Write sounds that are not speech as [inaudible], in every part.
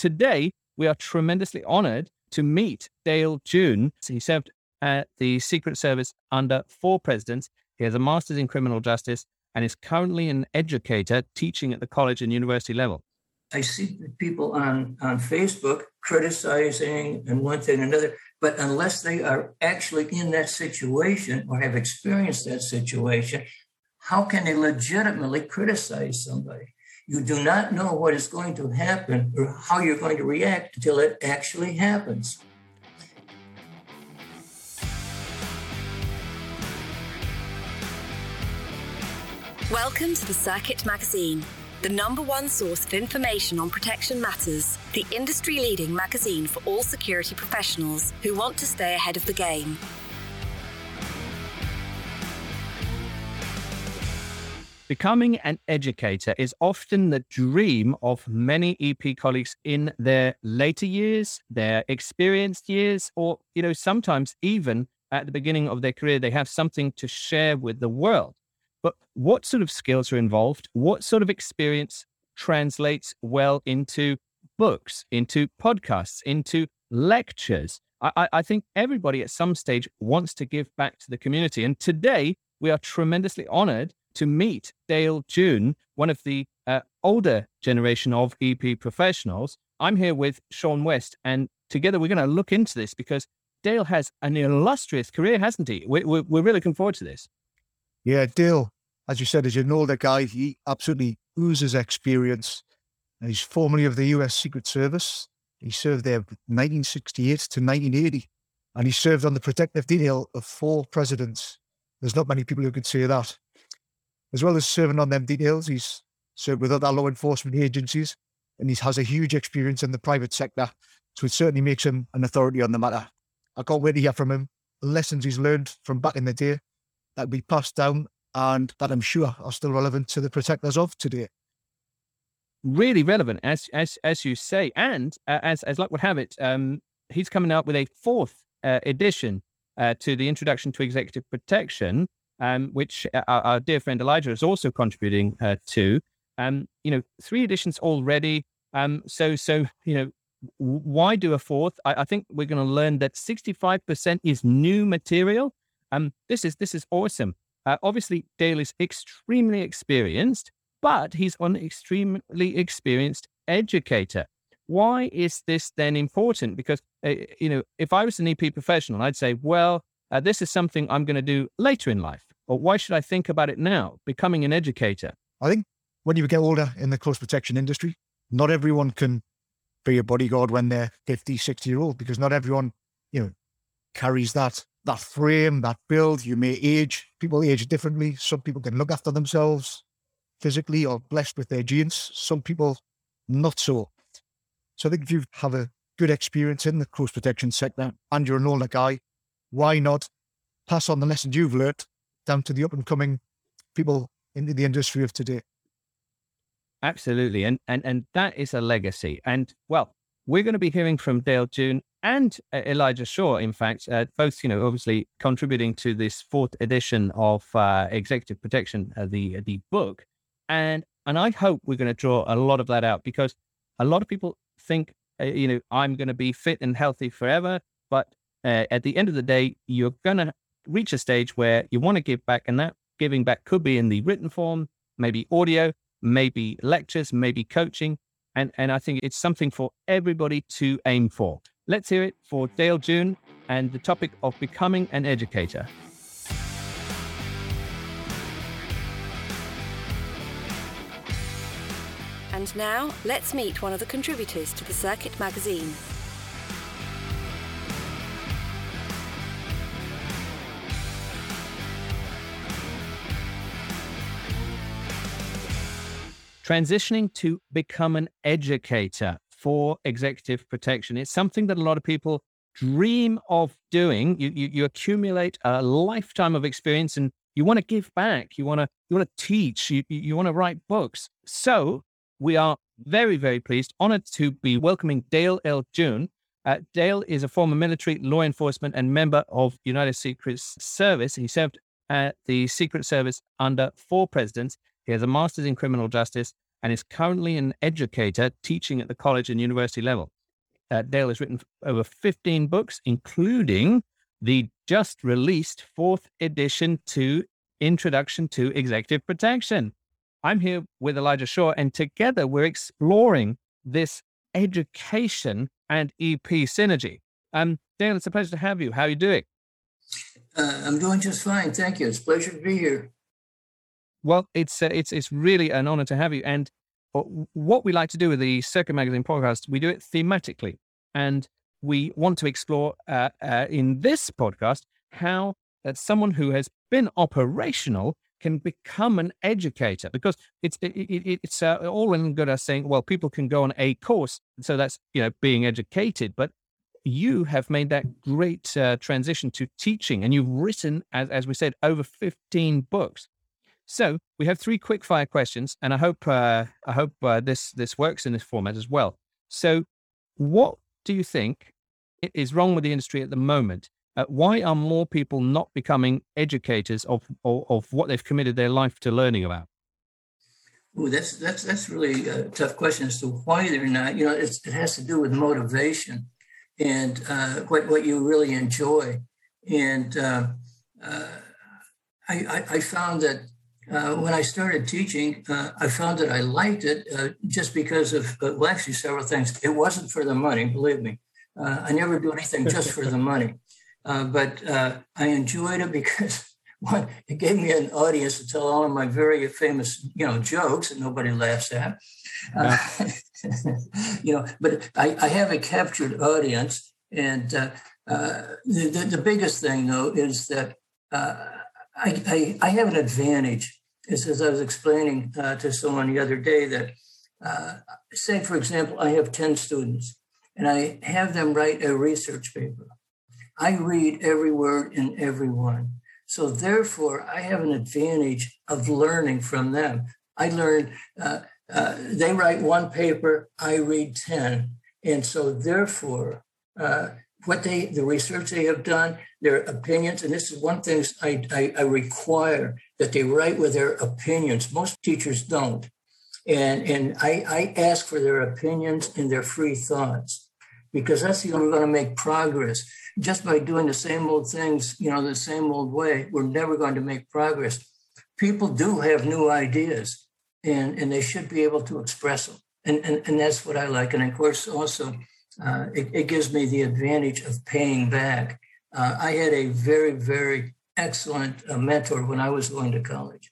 today we are tremendously honored to meet Dale June. He served at the Secret Service under four presidents. He has a master's in criminal justice and is currently an educator teaching at the college and university level. I see people on, on Facebook criticizing and one thing and another, but unless they are actually in that situation or have experienced that situation, how can they legitimately criticize somebody? You do not know what is going to happen or how you're going to react until it actually happens. Welcome to the Circuit Magazine, the number one source of information on protection matters, the industry leading magazine for all security professionals who want to stay ahead of the game. Becoming an educator is often the dream of many EP colleagues in their later years, their experienced years, or, you know, sometimes even at the beginning of their career, they have something to share with the world. But what sort of skills are involved? What sort of experience translates well into books, into podcasts, into lectures? I, I, think everybody at some stage wants to give back to the community. And today we are tremendously honored to meet Dale June, one of the uh, older generation of EP professionals. I'm here with Sean West, and together we're going to look into this because Dale has an illustrious career, hasn't he? We, we're, we're really looking forward to this. Yeah, Dale, as you said, as an older guy, he absolutely oozes experience. He's formerly of the US Secret Service. He served there 1968 to 1980, and he served on the protective detail of four presidents. There's not many people who can say that. As well as serving on them details, he's served with other law enforcement agencies, and he has a huge experience in the private sector. So it certainly makes him an authority on the matter. I can't wait to hear from him lessons he's learned from back in the day that will be passed down and that I'm sure are still relevant to the protectors of today. Really relevant, as as as you say, and uh, as as luck would have it, um, he's coming out with a fourth uh, edition uh, to the Introduction to Executive Protection, um, which uh, our, our, dear friend Elijah is also contributing uh, to. Um, you know, three editions already. Um, so so you know, why do a fourth? I, I think we're going to learn that 65% is new material um, this is this is awesome. Uh, obviously, Dale is extremely experienced, but he's an extremely experienced educator. Why is this then important? Because uh, you know, if I was an EP professional, I'd say, well, uh, this is something I'm going to do later in life. Or why should I think about it now? Becoming an educator. I think when you get older in the close protection industry, not everyone can be a bodyguard when they're 50, 60 year old because not everyone, you know, carries that that frame, that build. You may age. People age differently. Some people can look after themselves physically or blessed with their genes. Some people not so. So I think if you have a good experience in the close protection sector and you're an older guy, why not pass on the lessons you've learnt down to the up and coming people into the industry of today? Absolutely. And and and that is a legacy. And well, we're going to be hearing from Dale June and uh, Elijah Shaw, in fact, uh, both, you know, obviously contributing to this fourth edition of uh, Executive Protection, uh, the the book, and and I hope we're going to draw a lot of that out because a lot of people think, uh, you know, I'm going to be fit and healthy forever, but uh, at the end of the day, you're going to reach a stage where you want to give back, and that giving back could be in the written form, maybe audio, maybe lectures, maybe coaching, and and I think it's something for everybody to aim for. Let's hear it for Dale June and the topic of becoming an educator. And now, let's meet one of the contributors to the Circuit magazine. Transitioning to become an educator for executive protection. It's something that a lot of people dream of doing. You, you, you accumulate a lifetime of experience and you want to give back. You want to you want to teach. You, you want to write books. So we are very very pleased, honored to be welcoming Dale L. June. Uh, Dale is a former military law enforcement and member of United Secret Service. He served at the Secret Service under four presidents. He has a master's in criminal justice and is currently an educator teaching at the college and university level. Uh, Dale has written over 15 books, including the just released fourth edition to Introduction to Executive Protection. I'm here with Elijah Shaw, and together we're exploring this education and EP synergy. Um, Dale, it's a pleasure to have you. How are you doing? Uh, I'm doing just fine. Thank you. It's a pleasure to be here. Well, it's uh, it's it's really an honor to have you. And what we like to do with the Circuit Magazine podcast, we do it thematically, and we want to explore uh, uh, in this podcast how that someone who has been operational can become an educator because it's it, it, it's uh, all in good as saying well people can go on a course so that's you know being educated but you have made that great uh, transition to teaching and you've written as, as we said over 15 books. So we have three quick fire questions and i hope uh, i hope uh, this this works in this format as well. So what do you think is wrong with the industry at the moment uh, why are more people not becoming educators of, of, of what they've committed their life to learning about? Ooh, that's that's that's really a tough question as to why they're not. You know, it has to do with motivation and uh, what what you really enjoy. And uh, uh, I, I, found that uh, when I started teaching, uh, I found that I liked it uh, just because of well, actually several things. It wasn't for the money, believe me. I never do anything just for the money. Uh, but uh, I enjoyed it because [laughs] one, it gave me an audience to tell all of my very famous, you know, jokes that nobody laughs at. Uh, [laughs] you know, but I, I, have a captured audience, and uh, uh, the, the, the biggest thing though is that I, I, I have an advantage. It's as I was explaining to someone the other day that, say for example, I have ten students, and I have them write a research paper I read every word in every one. So therefore, I have an advantage of learning from them. I learn, uh, uh, they write one paper, I read 10. And so therefore, uh, what they, the research they have done, their opinions, and this is one thing I, I, I require that they write with their opinions. Most teachers don't. And, and I, I ask for their opinions and their free thoughts because that's the only way we're going to make progress just by doing the same old things, you know, the same old way, we're never going to make progress. People do have new ideas and, and they should be able to express them. And, and, and that's what I like. And of course, also, uh, it, it, gives me the advantage of paying back. Uh, I had a very, very excellent uh, mentor when I was going to college.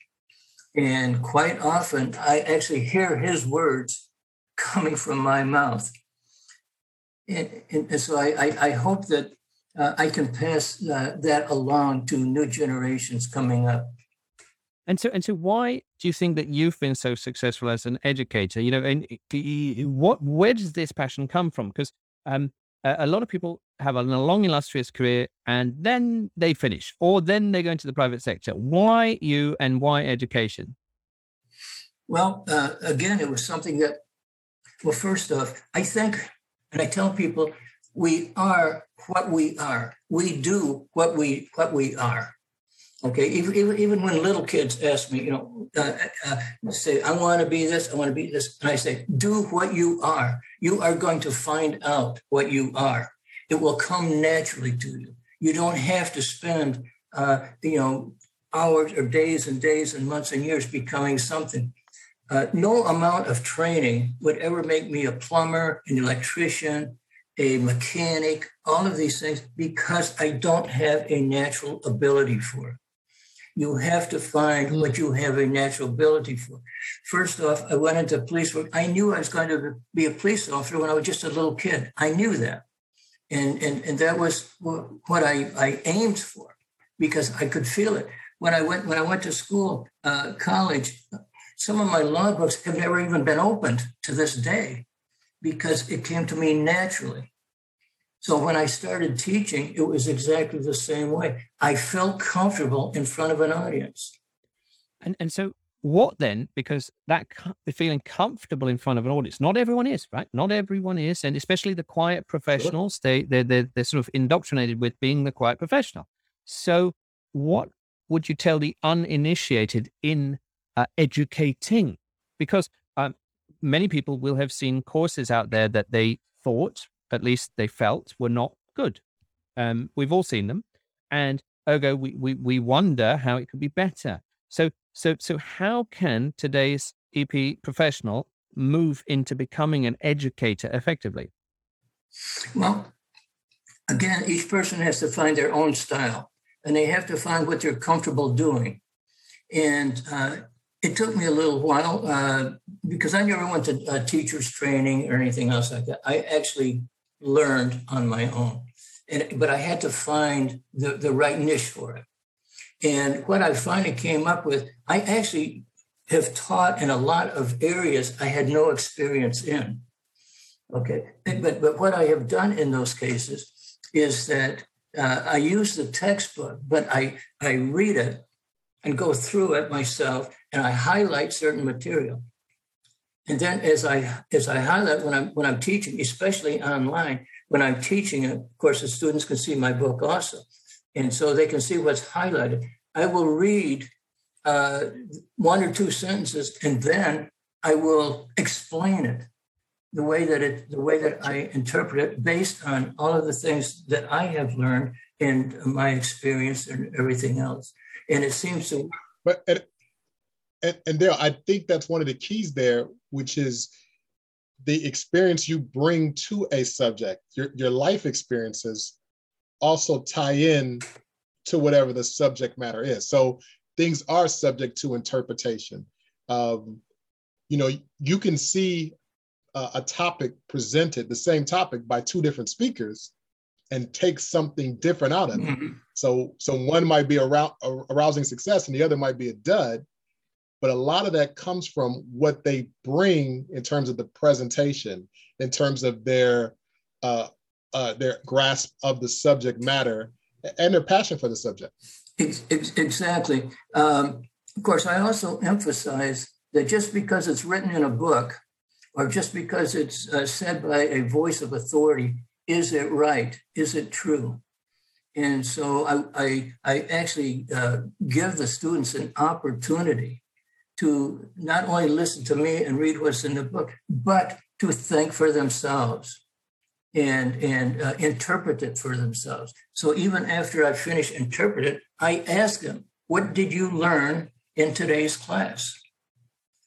And quite often, I actually hear his words coming from my mouth. And, and so I, I, I hope that uh, I can pass uh, that along to new generations coming up. And so, and so, why do you think that you've been so successful as an educator? You know, and what, where does this passion come from? Because um, a, lot of people have a long, illustrious career, and then they finish, or then they go into the private sector. Why you, and why education? Well, uh, again, it was something that. Well, first off, I think, and I tell people, we are what we are. We do what we what we are. Okay, even, even, when little kids ask me, you know, uh, uh, say, I want to be this, I want to be this. And I say, do what you are. You are going to find out what you are. It will come naturally to you. You don't have to spend, uh, you know, hours or days and days and months and years becoming something. Uh, no amount of training would ever make me a plumber, an electrician, a mechanic, all of these things, because I don't have a natural ability for it. You have to find what you have a natural ability for. First off, I went into police work. I knew I was going to be a police officer when I was just a little kid. I knew that. And, and, and that was what I, I aimed for because I could feel it. When I went, when I went to school, uh, college, some of my law books have never even been opened to this day because it came to me naturally. So when I started teaching, it was exactly the same way. I felt comfortable in front of an audience. And and so what then? Because that feeling comfortable in front of an audience, not everyone is, right? Not everyone is, and especially the quiet professionals, they they they're, they're sort of indoctrinated with being the quiet professional. So what would you tell the uninitiated in uh, educating? Because many people will have seen courses out there that they thought, at least they felt, were not good. Um, we've all seen them, and ergo, we, we we wonder how it could be better. So so so how can today's EP professional move into becoming an educator effectively? Well, again, each person has to find their own style, and they have to find what they're comfortable doing. And uh, it took me a little while uh, because I never went to uh, teachers training or anything else like that. I actually learned on my own, and but I had to find the, the right niche for it. And what I finally came up with, I actually have taught in a lot of areas I had no experience in. Okay, but but what I have done in those cases is that uh, I use the textbook, but I I read it and go through it myself, and I highlight certain material. And then as I as I highlight when I'm when I'm teaching, especially online, when I'm teaching, of course, the students can see my book also, and so they can see what's highlighted. I will read uh, one or two sentences, and then I will explain it the way that it the way that I interpret it based on all of the things that I have learned and my experience and everything else and it seems to. But and, and, and Dale, I think that's one of the keys there, which is the experience you bring to a subject. Your your life experiences also tie in to whatever the subject matter is. So things are subject to interpretation. Um, you know, you can see a, a topic presented, the same topic by two different speakers, and take something different out of it. Mm-hmm. So, so one might be arou- arousing success and the other might be a dud, but a lot of that comes from what they bring in terms of the presentation, in terms of their uh, uh, their grasp of the subject matter and their passion for the subject. Exactly. Um, of course, I also emphasize that just because it's written in a book or just because it's uh, said by a voice of authority is it right? Is it true? And so I, I, I actually uh, give the students an opportunity to not only listen to me and read what's in the book, but to think for themselves and, and uh, interpret it for themselves. So even after I finish interpreting it, I ask them, what did you learn in today's class?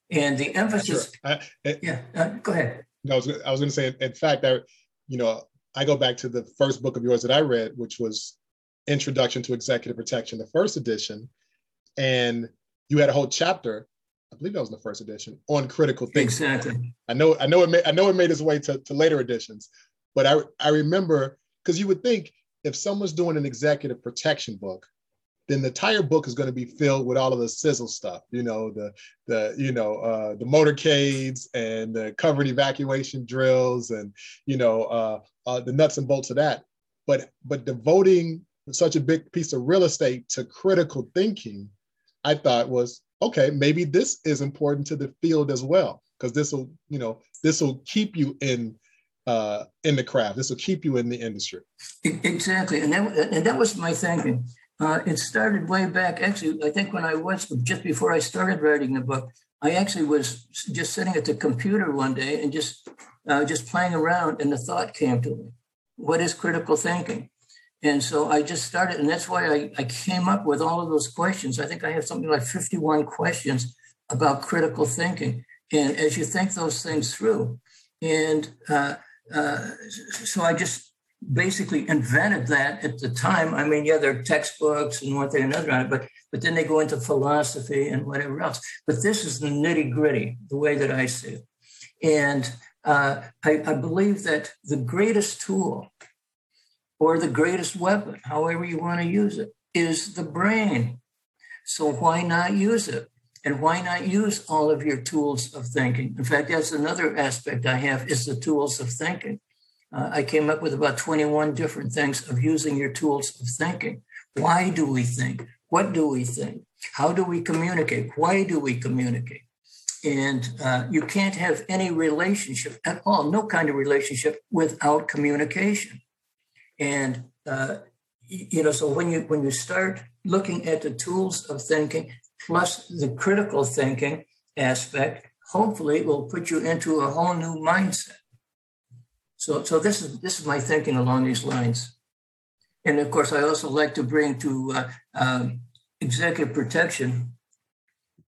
And the emphasis, sure. I, I, yeah, uh, go ahead. I was, I was going to say, in fact, I, you know, I go back to the first book of yours that I read, which was Introduction to Executive Protection, the first edition. And you had a whole chapter, I believe that was in the first edition, on critical thinking. Exactly. I know, I know it made, I know it made its way to, to later editions, but I, I remember because you would think if someone's doing an executive protection book, then the entire book is going to be filled with all of the sizzle stuff, you know, the the you know uh, the motorcades and the covered evacuation drills and you know uh, uh, the nuts and bolts of that. But but devoting such a big piece of real estate to critical thinking, I thought was okay. Maybe this is important to the field as well because this will you know this will keep you in uh, in the craft. This will keep you in the industry. Exactly, and that and that was my thinking. Uh, it started way back. Actually, I think when I was just before I started writing the book, I actually was just sitting at the computer one day and just uh, just playing around, and the thought came to me: What is critical thinking? And so I just started, and that's why I, I came up with all of those questions. I think I have something like 51 questions about critical thinking. And as you think those things through, and uh, uh, so I just basically invented that at the time. I mean, yeah, there are textbooks and one thing and another on it, but but then they go into philosophy and whatever else. But this is the nitty gritty, the way that I see it. And uh, I, I believe that the greatest tool or the greatest weapon, however you want to use it, is the brain. So why not use it? And why not use all of your tools of thinking? In fact, that's another aspect I have is the tools of thinking. Uh, I came up with about 21 different things of using your tools of thinking. Why do we think? What do we think? How do we communicate? Why do we communicate? And uh, you can't have any relationship at all, no kind of relationship without communication. And uh, you know, so when you when you start looking at the tools of thinking plus the critical thinking aspect, hopefully it will put you into a whole new mindset. So, so this is this is my thinking along these lines. And of course, I also like to bring to uh, um, executive protection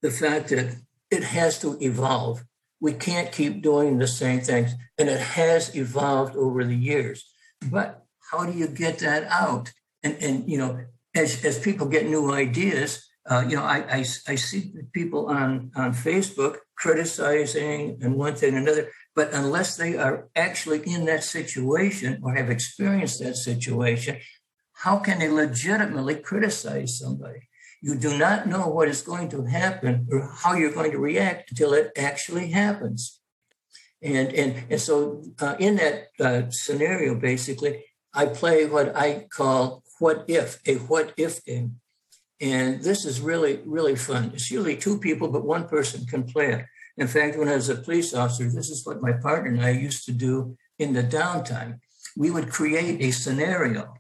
the fact that it has to evolve. We can't keep doing the same things, and it has evolved over the years. But how do you get that out? And and you know, as as people get new ideas, uh, you know, I, I, I see people on on Facebook criticizing and one thing and another, but unless they are actually in that situation or have experienced that situation, how can they legitimately criticize somebody? You do not know what is going to happen or how you're going to react until it actually happens. And, and, and so, uh, in that uh, scenario, basically, I play what I call what if, a what if game. And this is really, really fun. It's usually two people, but one person can play it. In fact, when I was a police officer, this is what my partner and I used to do in the downtime. We would create a scenario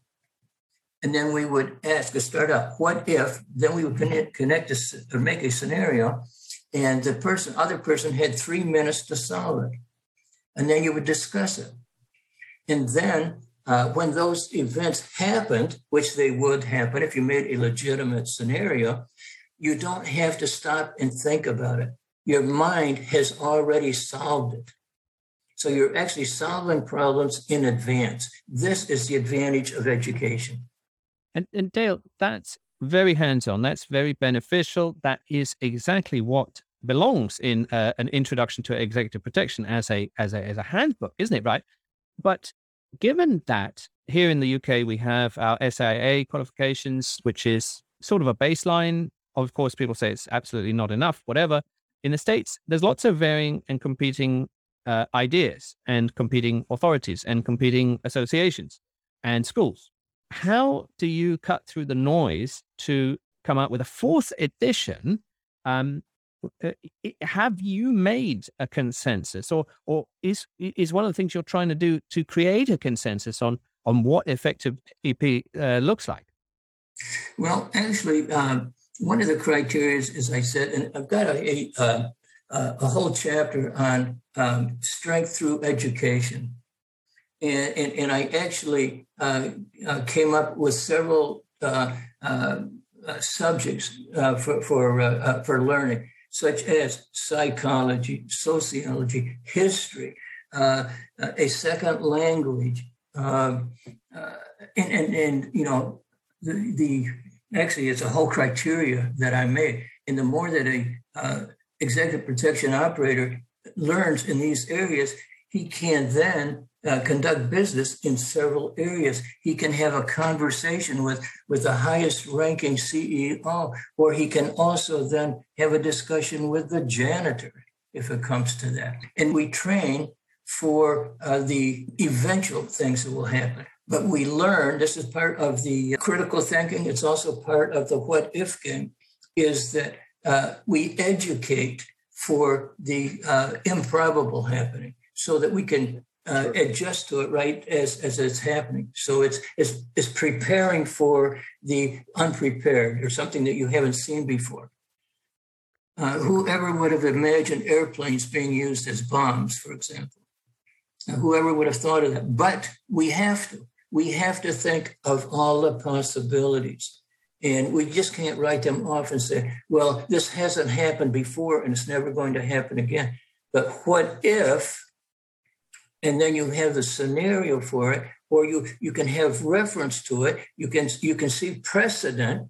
and then we would ask, start out, what if, then we would connect, connect a, or make a scenario and the person, other person had three minutes to solve it. And then you would discuss it. And then uh, when those events happened, which they would happen if you made a legitimate scenario, you don't have to stop and think about it your mind has already solved it. So you're actually solving problems in advance. This is the advantage of education. And, and Dale, that's very hands on. That's very beneficial. That is exactly what belongs in uh, an introduction to executive protection as a, as a as a handbook, isn't it? Right. But given that here in the UK we have our SIA qualifications, which is sort of a baseline. Of course, people say it's absolutely not enough, whatever in the States, there's lots of varying and competing uh, ideas and competing authorities and competing associations and schools. How do you cut through the noise to come out with a fourth edition? Um, uh, have you made a consensus, or or is is one of the things you're trying to do to create a consensus on on what effective EP uh, looks like? Well, actually, um, one of the criteria as I said, and I've got a, a, a whole chapter on um, strength through education. And, and, and I actually uh, uh, came up with several uh, uh subjects uh, for, for, uh, for learning, such as psychology, sociology, history, a second language, um, and, and, and, you know, the, the actually it's a whole criteria that I made. And the more that a uh, executive protection operator learns in these areas, he can then uh, conduct business in several areas. He can have a conversation with, with the highest ranking CEO, or he can also then have a discussion with the janitor if it comes to that. And we train for uh, the eventual things that will happen. But we learn, this is part of the critical thinking, it's also part of the what if game, is that uh, we educate for the uh, improbable happening so that we can uh, adjust to it right as, as it's happening. So it's, it's, it's preparing for the unprepared or something that you haven't seen before. Uh, whoever would have imagined airplanes being used as bombs, for example? Uh, whoever would have thought of that? But we have to we have to think of all the possibilities. And we just can't write them off and say, well, this hasn't happened before and it's never going to happen again. But what if, and then you have the scenario for it, or you, you can have reference to it, you can, you can see precedent,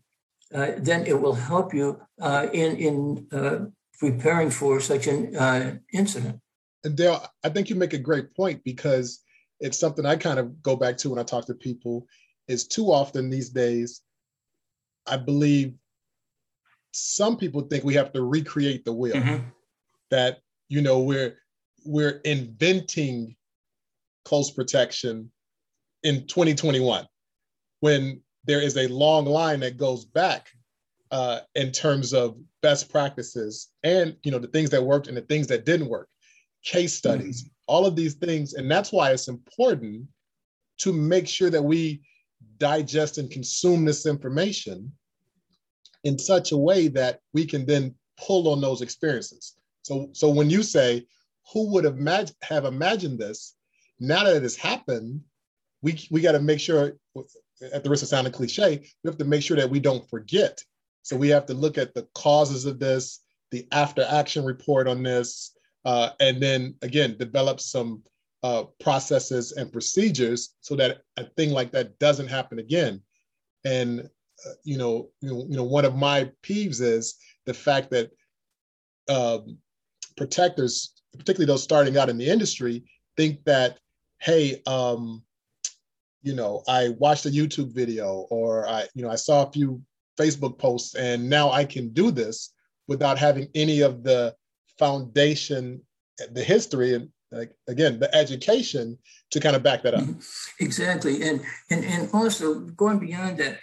uh, then it will help you uh, in, in uh, preparing for such an uh, incident. And Dale, I think you make a great point because it's something I kind of go back to when I talk to people is too often these days, I believe some people think we have to recreate the wheel. Mm-hmm. That, you know, we're we're inventing close protection in 2021 when there is a long line that goes back uh, in terms of best practices and you know the things that worked and the things that didn't work case studies all of these things. And that's why it's important to make sure that we digest and consume this information in such a way that we can then pull on those experiences. So, so when you say, who would have, imag- have imagined this? Now that it has happened, we, we got to make sure, at the risk of sounding cliche, we have to make sure that we don't forget. So we have to look at the causes of this, the after action report on this, uh, and then again, develop some uh, processes and procedures so that a thing like that doesn't happen again. And uh, you know, you know, one of my peeves is the fact that um, protectors, particularly those starting out in the industry, think that, hey, um, you know, I watched a YouTube video or I, you know, I saw a few Facebook posts and now I can do this without having any of the foundation, the history, and like again, the education to kind of back that up. Exactly. And and and also going beyond that,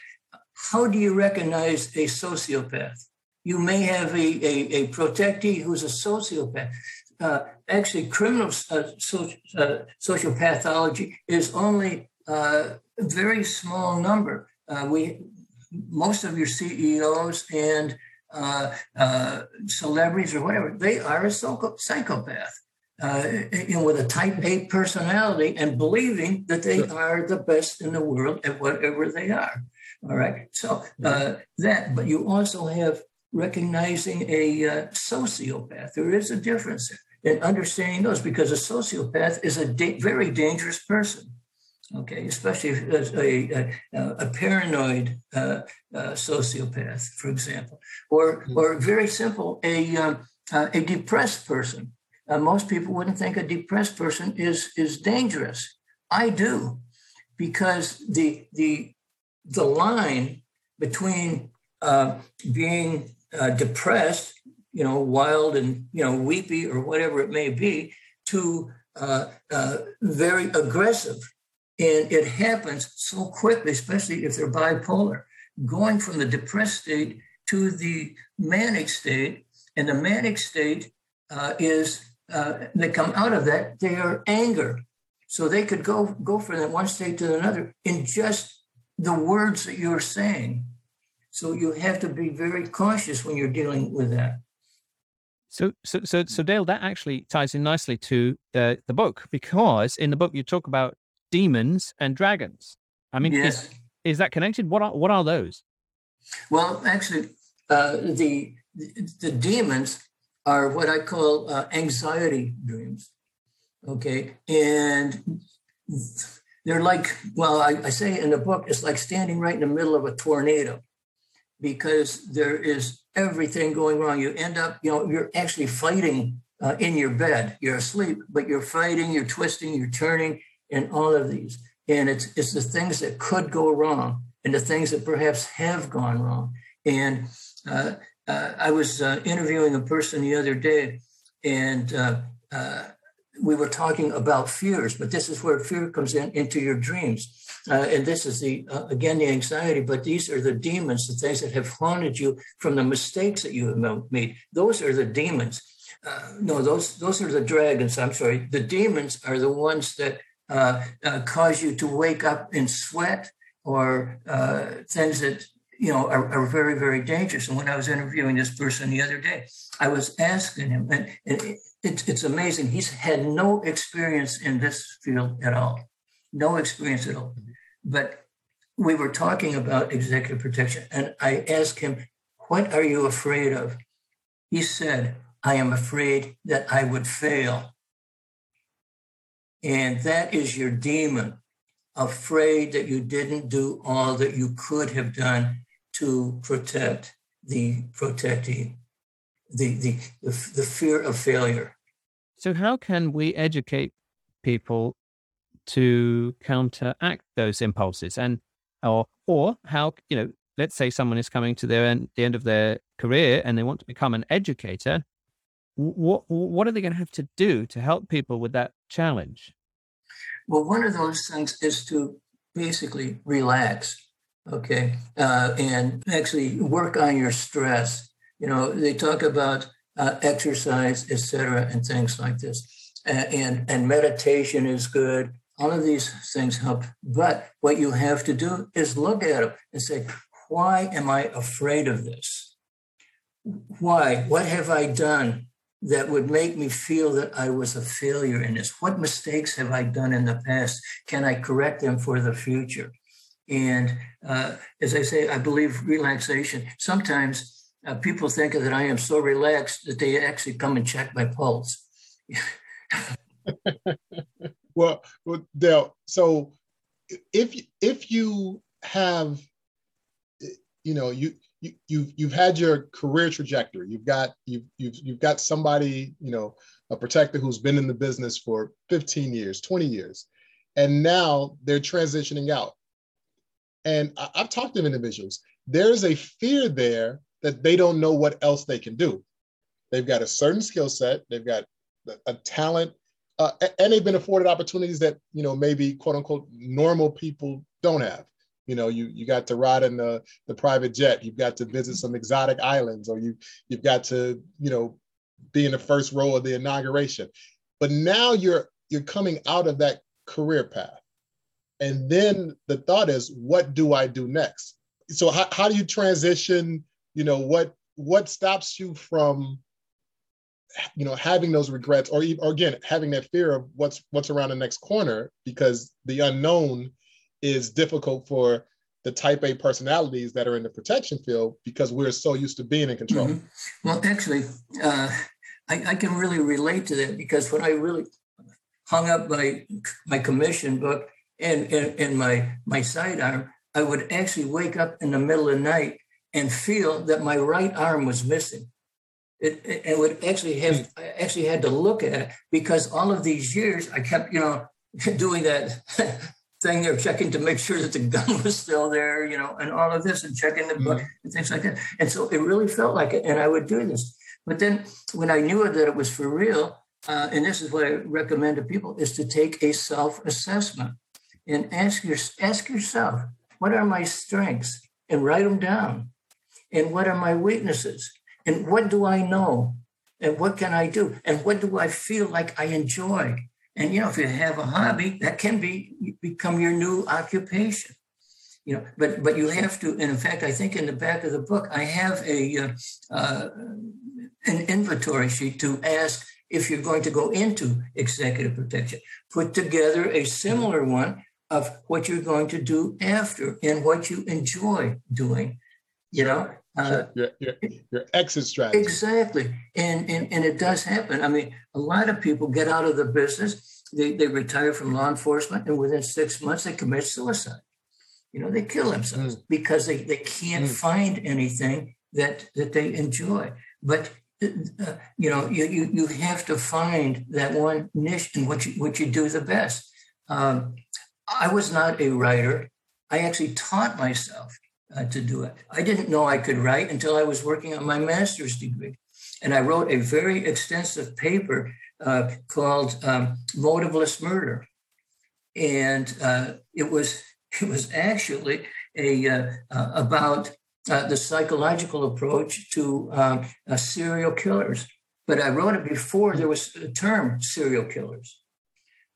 how do you recognize a sociopath? You may have a, a, a protectee who's a sociopath. Uh, actually, criminal uh, so, uh, social pathology is only uh, a very small number. Uh, we most of your CEOs and uh, celebrities or whatever, they are a psychopath. you know, with a type A personality and believing that they are the best in the world at whatever they are. All right. So uh, that, but you also have recognizing a uh, sociopath. There is a difference in understanding those because a sociopath is a da- very dangerous person. Okay, especially a, a, a paranoid uh, uh, sociopath, for example, or hmm. or very simple, a um, uh, a depressed person. Uh, most people wouldn't think a depressed person is is dangerous. I do, because the the the line between uh, being uh, depressed, you know, wild and you know weepy or whatever it may be, to uh, uh, very aggressive, and it happens so quickly, especially if they're bipolar, going from the depressed state to the manic state, and the manic state uh, is uh, they come out of that they are anger, so they could go go from one state to another in just the words that you're saying. So you have to be very cautious when you're dealing with that. So, so, so, so, Dale, that actually ties in nicely to uh, the book because in the book you talk about demons and dragons. I mean, yes. is, is that connected? What are what are those? Well, actually, uh, the the demons are what I call uh, anxiety dreams. Okay, and they're like, well, I, I say in the book, it's like standing right in the middle of a tornado because there is everything going wrong. You end up, you know, you're actually fighting uh, in your bed. You're asleep, but you're fighting, you're twisting, you're turning, and all of these. And it's it's the things that could go wrong and the things that perhaps have gone wrong. And uh, uh, I was uh, interviewing a person the other day, and uh, uh, we were talking about fears, but this is where fear comes in into your dreams. Uh, and this is the, uh, again, the anxiety, but these are the demons, the things that have haunted you from the mistakes that you have made. Those are the demons. Uh, no, those, those are the dragons. I'm sorry. The demons are the ones that uh, uh, cause you to wake up in sweat or uh, things that you know, are, are, very, very dangerous. And when I was interviewing this person the other day, I was asking him, and, and it's, it's amazing. He's had no experience in this field at all, no experience at all. But we were talking about executive protection, and I asked him, What are you afraid of? He said, I am afraid that I would fail. And that is your demon, afraid that you didn't do all that you could have done to protect the protectee the, the, the, the fear of failure. So, how can we educate people to counteract those impulses? And, or, or how, you know, let's say someone is coming to their end, the end of their career and they want to become an educator. What, what are they going to have to do to help people with that challenge? Well, one of those things is to basically relax, okay, uh, and actually work on your stress you know, they talk about uh, exercise, etc., and things like this. and and meditation is good. All of these things help. But what you have to do is look at them and say, why am I afraid of this? Why? What have I done that would make me feel that I was a failure in this? What mistakes have I done in the past? Can I correct them for the future? And uh, as I say, I believe relaxation. Sometimes uh, people think that I am so relaxed that they actually come and check my pulse. [laughs] [laughs] well, well, Dale. So, if if you have, you know, you you you've you've had your career trajectory. You've got you've you've you've got somebody, you know, a protector who's been in the business for 15 years, 20 years, and now they're transitioning out. And I, I've talked to individuals. There's a fear there that they don't know what else they can do. They've got a certain skill set. They've got a talent, uh, and they've been afforded opportunities that you know maybe quote unquote normal people don't have. You know, you you got to ride in the the private jet. You've got to visit some exotic islands, or you you've got to you know be in the first row of the inauguration. But now you're you're coming out of that career path, and then the thought is, what do I do next? So how, how do you transition? You know, what what stops you from you know having those regrets or, or again having that fear of what's what's around the next corner because the unknown is difficult for the type A personalities that are in the protection field because we're so used to being in control. Mm-hmm. Well, actually, uh, I, I, can really relate to that because when I really hung up my my commission book and, and, and my my sidearm, I would actually wake up in the middle of the night and feel that my right arm was missing. It, it, it would actually have I actually had to look at it because all of these years I kept you know [laughs] doing that [laughs] thing there checking to make sure that the gun [laughs] was still there you know and all of this and checking the book mm-hmm. and things like that. And so it really felt like it and I would do this. But then when I knew that it was for real uh, and this is what I recommend to people is to take a self assessment and ask your ask yourself what are my strengths? And write them down. And what are my weaknesses and what do I know? And what can I do? And what do I feel like I enjoy? And you know, if you have a hobby, that can be become your new occupation. You know, but but you have to. And in fact, I think in the back of the book, I have a uh, uh, an inventory sheet to ask if you're going to go into executive protection. Put together a similar one of what you're going to do after and what you enjoy doing. You know, uh, your, your, your exit strategy. Exactly. And, and, and it does happen. I mean, a lot of people get out of the business, they, they retire from law enforcement, and within six months, they commit suicide. You know, they kill themselves mm. because they, they can't mm. find anything that, that they enjoy. But uh, you know, you, you you have to find that one niche in what you what you do the best. Um, I was not a writer. I actually taught myself uh, to do it. I didn't know I could write until I was working on my master's degree. And I wrote a very extensive paper uh, called um, Motiveless Murder. And uh, it was [laughs] it was actually a uh, uh, about uh, the psychological approach to um, serial killers. But I wrote it before there was a term serial killers.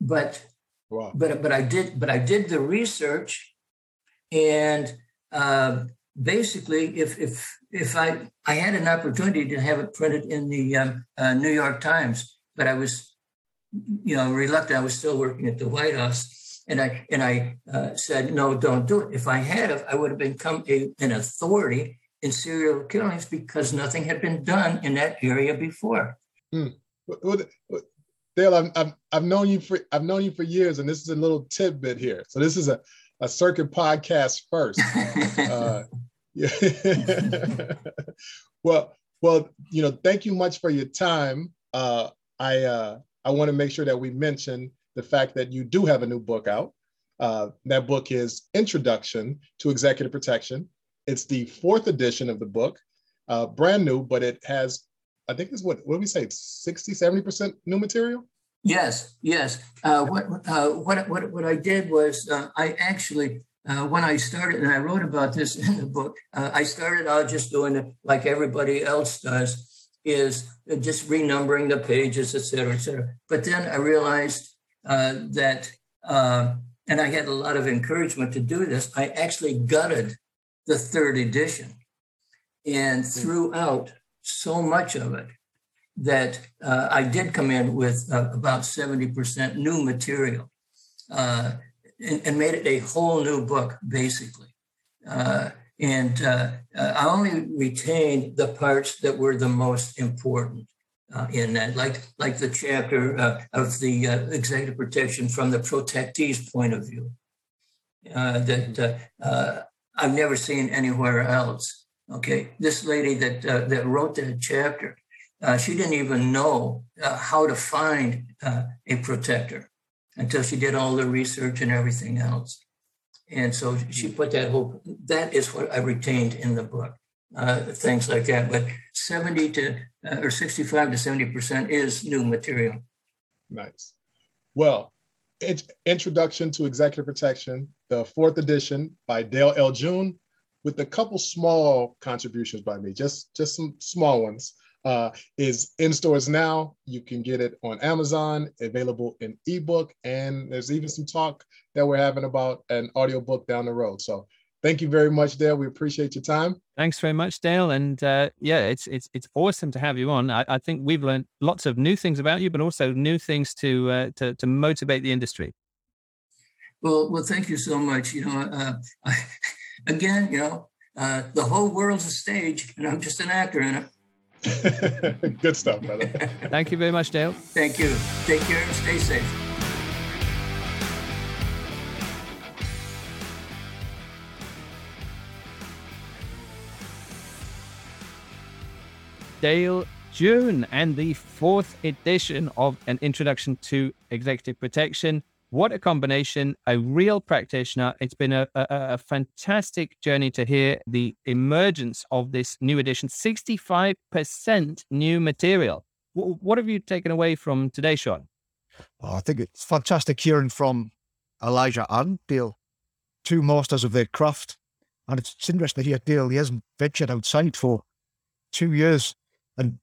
But wow. but but I did but I did the research and uh, basically, if if if I I had an opportunity to have it printed in the um, uh, New York Times, but I was, you know, reluctant. I was still working at the White House, and I and I uh, said no, don't do it. If I had, I would have become a, an authority in serial killings because nothing had been done in that area before. Hmm. Dale, I've, I've, I've known you for I've known you for years, and this is a little tidbit here. So this is a a circuit podcast first. [laughs] uh, [laughs] well, well, you know, thank you much for your time. Uh, I uh, I want to make sure that we mention the fact that you do have a new book out. Uh, that book is Introduction to Executive Protection. It's the fourth edition of the book, uh, brand new, but it has, I think it's what, what do we say, 60, 70% new material? Yes, yes. Uh, what, uh, what, what, what I did was uh, I actually, uh, when I started, and I wrote about this [laughs] in the book, uh, I started out just doing it like everybody else does, is just renumbering the pages, et cetera, et cetera. But then I realized uh, that, and I had a lot of encouragement to do this, I actually gutted the third edition and threw out so much of it that uh, I did come in with uh, about 70% new material uh, and, and, made it a whole new book, basically. Uh, and uh, uh, I only retained the parts that were the most important. in that, like like the chapter of the executive protection from the protectee's point of view, that I've never seen anywhere else. Okay, this lady that that wrote that chapter uh, she didn't even know uh, how to find uh, a protector until she did all the research and everything else. And so she put that whole, that is what I retained in the book, uh, things like that. But 70 to, uh, or 65 to 70% is new material. Nice. Well, Introduction to Executive Protection, the fourth edition by Dale L. June, with a couple small contributions by me, just, just some small ones uh, is in stores now. You can get it on Amazon, available in ebook, and there's even some talk that we're having about an audiobook down the road. So thank you very much, Dale. We appreciate your time. Thanks very much, Dale. And uh, yeah, it's it's it's awesome to have you on. I, I, think we've learned lots of new things about you, but also new things to uh, to, to motivate the industry. Well, well, thank you so much. You know, uh, I, [laughs] again, you know, uh, the whole world's a stage, and I'm just an actor in it. [laughs] Good stuff, brother. [laughs] Thank you very much, Dale. Thank you. Take care and stay safe. Dale June and the fourth edition of An Introduction to Executive Protection. What a combination, a real practitioner. It's been a, a, a, fantastic journey to hear the emergence of this new edition 65% new material. W- what have you taken away from today, Sean? Oh, I think it's fantastic hearing from Elijah and Dale, two masters of their craft. And it's, it's interesting to hear Dale, he hasn't ventured outside for two years and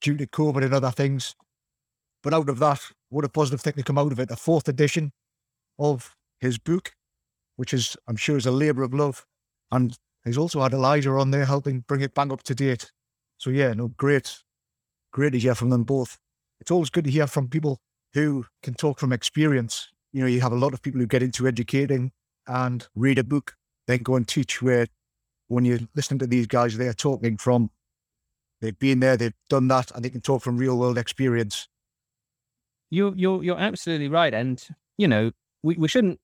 due to COVID and other things. But out of that, what a positive thing to come out of it. A fourth edition of his book, which is, I'm sure, is a labour of love. And he's also had Elijah on there helping bring it back up to date. So yeah, no, great, great to hear from them both. It's always good to hear from people who can talk from experience. You know, you have a lot of people who get into educating and read a book, then go and teach. Where when you're listening to these guys, they're talking from they've been there, they've done that, and they can talk from real world experience. You're you're you're absolutely right, and you know we, we shouldn't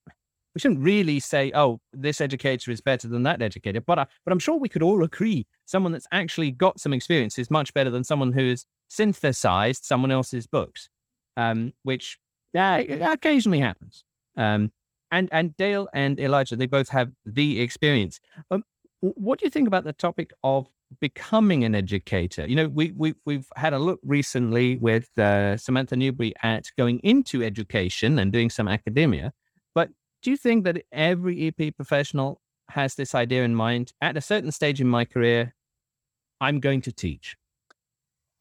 we shouldn't really say, oh, this educator is better than that educator. But I, but I'm sure we could all agree someone that's actually got some experience is much better than someone who has synthesized someone else's books, um, which uh, occasionally happens. Um, and and Dale and Elijah, they both have the experience. Um, what do you think about the topic of becoming an educator. You know, we, we, we've had a look recently with uh, Samantha Newbury at going into education and doing some academia. But do you think that every EP professional has this idea in mind at a certain stage in my career? I'm going to teach.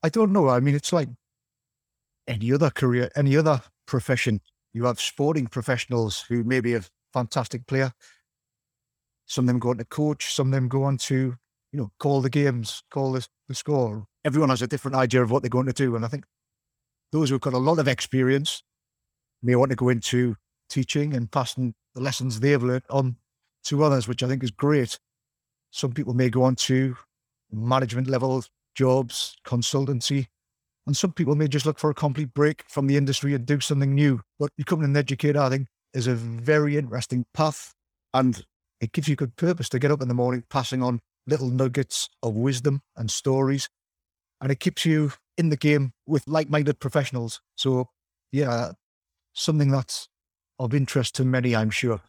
I don't know. I mean, it's like any other career, any other profession. You have sporting professionals who may be a fantastic player. Some of them go on to coach, some of them go on to you know, call the games, call the, the score. Everyone has a different idea of what they're going to do. And I think those who've got a lot of experience may want to go into teaching and passing the lessons they've learned on to others, which I think is great. Some people may go on to management level jobs, consultancy, and some people may just look for a complete break from the industry and do something new. But becoming an educator, I think, is a very interesting path and it gives you good purpose to get up in the morning, passing on little nuggets of wisdom and stories. And it keeps you in the game with like minded professionals. So, yeah, something that's of interest to many, I'm sure.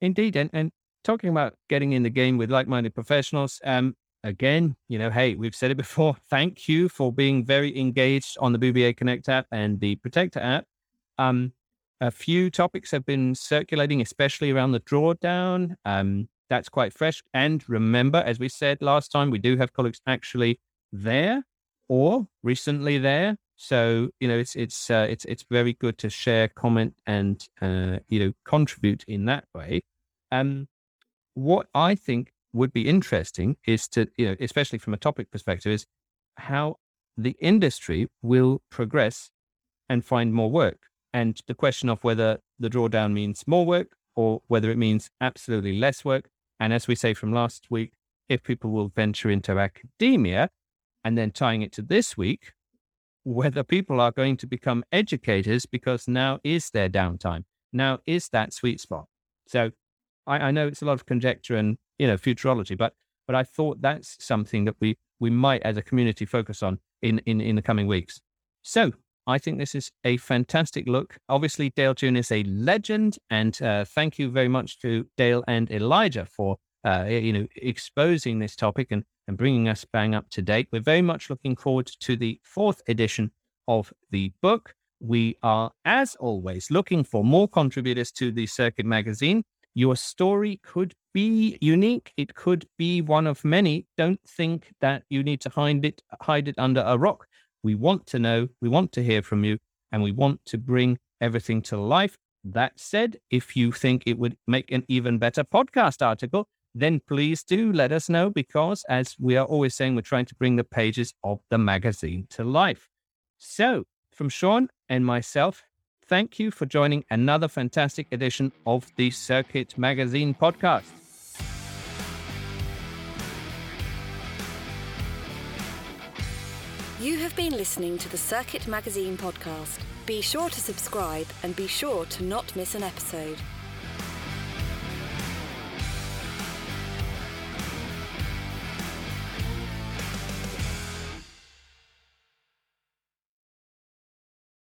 Indeed. And, and talking about getting in the game with like minded professionals, um, again, you know, hey, we've said it before. [laughs] Thank you for being very engaged on the BBA Connect app and the Protector app. Um, a few topics have been circulating, especially around the drawdown. Um, that's quite fresh. And remember, as we said last time, we do have colleagues actually there or recently there. So you know, it's it's uh, it's it's very good to share, comment, and uh, you know, contribute in that way. Um, what I think would be interesting is to you know, especially from a topic perspective, is how the industry will progress and find more work. And the question of whether the drawdown means more work or whether it means absolutely less work. And as we say from last week, if people will venture into academia and then tying it to this week, whether people are going to become educators because now is their downtime. Now is that sweet spot. So I, I know it's a lot of conjecture and, you know, futurology, but but I thought that's something that we we might as a community focus on in, in, in the coming weeks. So I think this is a fantastic look. Obviously, Dale June is a legend, and uh, thank you very much to Dale and Elijah for uh, you know exposing this topic and and bringing us bang up to date. We're very much looking forward to the fourth edition of the book. We are, as always, looking for more contributors to the Circuit magazine. Your story could be unique. It could be one of many. Don't think that you need to hide it, hide it under a rock. We want to know, we want to hear from you, and we want to bring everything to life. That said, if you think it would make an even better podcast article, then please do let us know because, as we are always saying, we're trying to bring the pages of the magazine to life. So, from Sean and myself, thank you for joining another fantastic edition of the Circuit Magazine podcast. You have been listening to the Circuit Magazine podcast. Be sure to subscribe and be sure to not miss an episode.